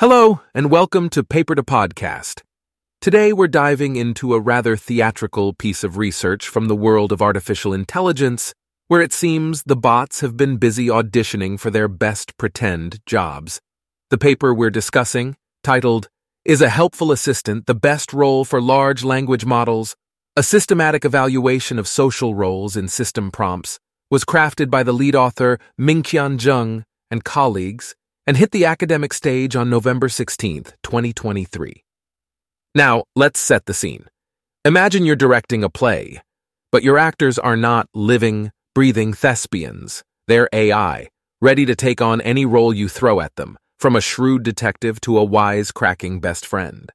Hello, and welcome to Paper to Podcast. Today we're diving into a rather theatrical piece of research from the world of artificial intelligence, where it seems the bots have been busy auditioning for their best pretend jobs. The paper we're discussing, titled, Is a Helpful Assistant the Best Role for Large Language Models? A Systematic Evaluation of Social Roles in System Prompts, was crafted by the lead author Mingqian Zheng and colleagues and hit the academic stage on November 16, 2023. Now, let's set the scene. Imagine you're directing a play, but your actors are not living, breathing thespians. They're AI, ready to take on any role you throw at them, from a shrewd detective to a wise, cracking best friend.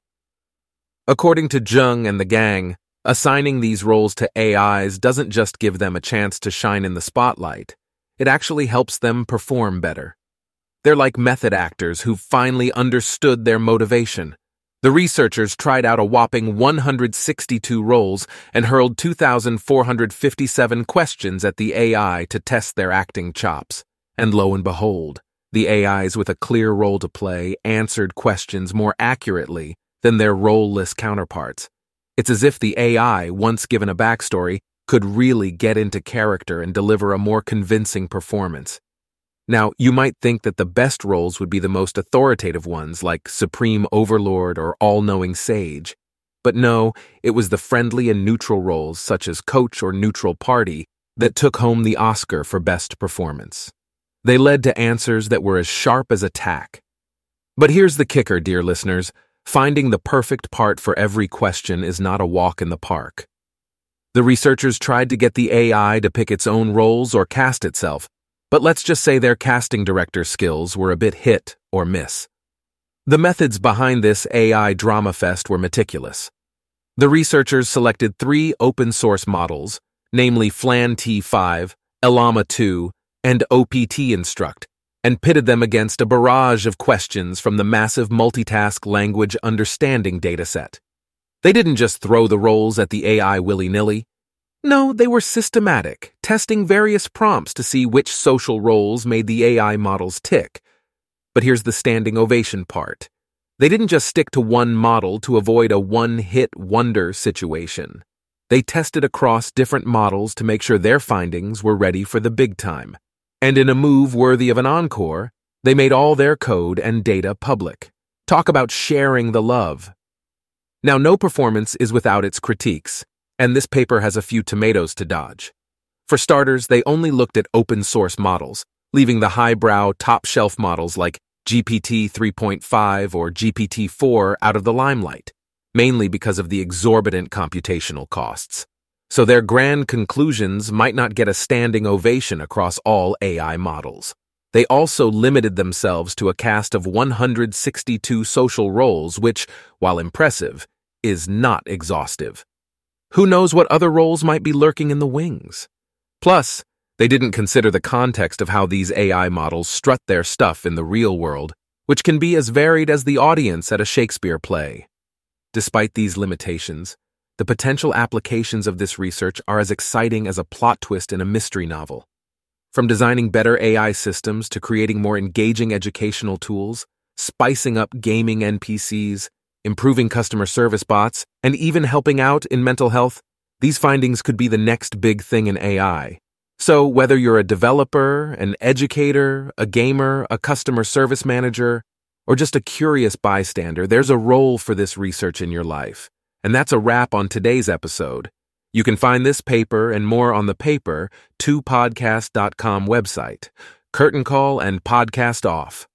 According to Zheng and the gang, assigning these roles to AIs doesn't just give them a chance to shine in the spotlight, it actually helps them perform better. They're like method actors who've finally understood their motivation. The researchers tried out a whopping 162 roles and hurled 2,457 questions at the AI to test their acting chops. And lo and behold, the AIs with a clear role to play answered questions more accurately than their role-less counterparts. It's as if the AI, once given a backstory, could really get into character and deliver a more convincing performance. Now, you might think that the best roles would be the most authoritative ones, like Supreme Overlord or All Knowing Sage. But no, it was the friendly and neutral roles, such as Coach or Neutral Party, that took home the Oscar for Best Performance. They led to answers that were as sharp as a tack. But here's the kicker, dear listeners finding the perfect part for every question is not a walk in the park. The researchers tried to get the AI to pick its own roles or cast itself, but let's just say their casting director skills were a bit hit or miss. The methods behind this AI drama fest were meticulous. The researchers selected three open source models, namely FLAN T5, Llama 2, and OPT Instruct, and pitted them against a barrage of questions from the massive multitask language understanding dataset. They didn't just throw the roles at the AI willy nilly. No, they were systematic, testing various prompts to see which social roles made the AI models tick. But here's the standing ovation part. They didn't just stick to one model to avoid a one hit wonder situation. They tested across different models to make sure their findings were ready for the big time. And in a move worthy of an encore, they made all their code and data public. Talk about sharing the love. Now, no performance is without its critiques and this paper has a few tomatoes to dodge. For starters, they only looked at open source models, leaving the highbrow, top shelf models like GPT 3.5 or GPT 4 out of the limelight, mainly because of the exorbitant computational costs. So their grand conclusions might not get a standing ovation across all AI models. They also limited themselves to a cast of 162 social roles, which, while impressive, is not exhaustive. Who knows what other roles might be lurking in the wings? Plus, they didn't consider the context of how these AI models strut their stuff in the real world, which can be as varied as the audience at a Shakespeare play. Despite these limitations, the potential applications of this research are as exciting as a plot twist in a mystery novel. From designing better AI systems to creating more engaging educational tools, spicing up gaming NPCs, improving customer service bots, and even helping out in mental health, these findings could be the next big thing in AI. So, whether you're a developer, an educator, a gamer, a customer service manager, or just a curious bystander, there's a role for this research in your life. And that's a wrap on today's episode. You can find this paper and more on the paper, 2podcast.com website. Curtain call and podcast off.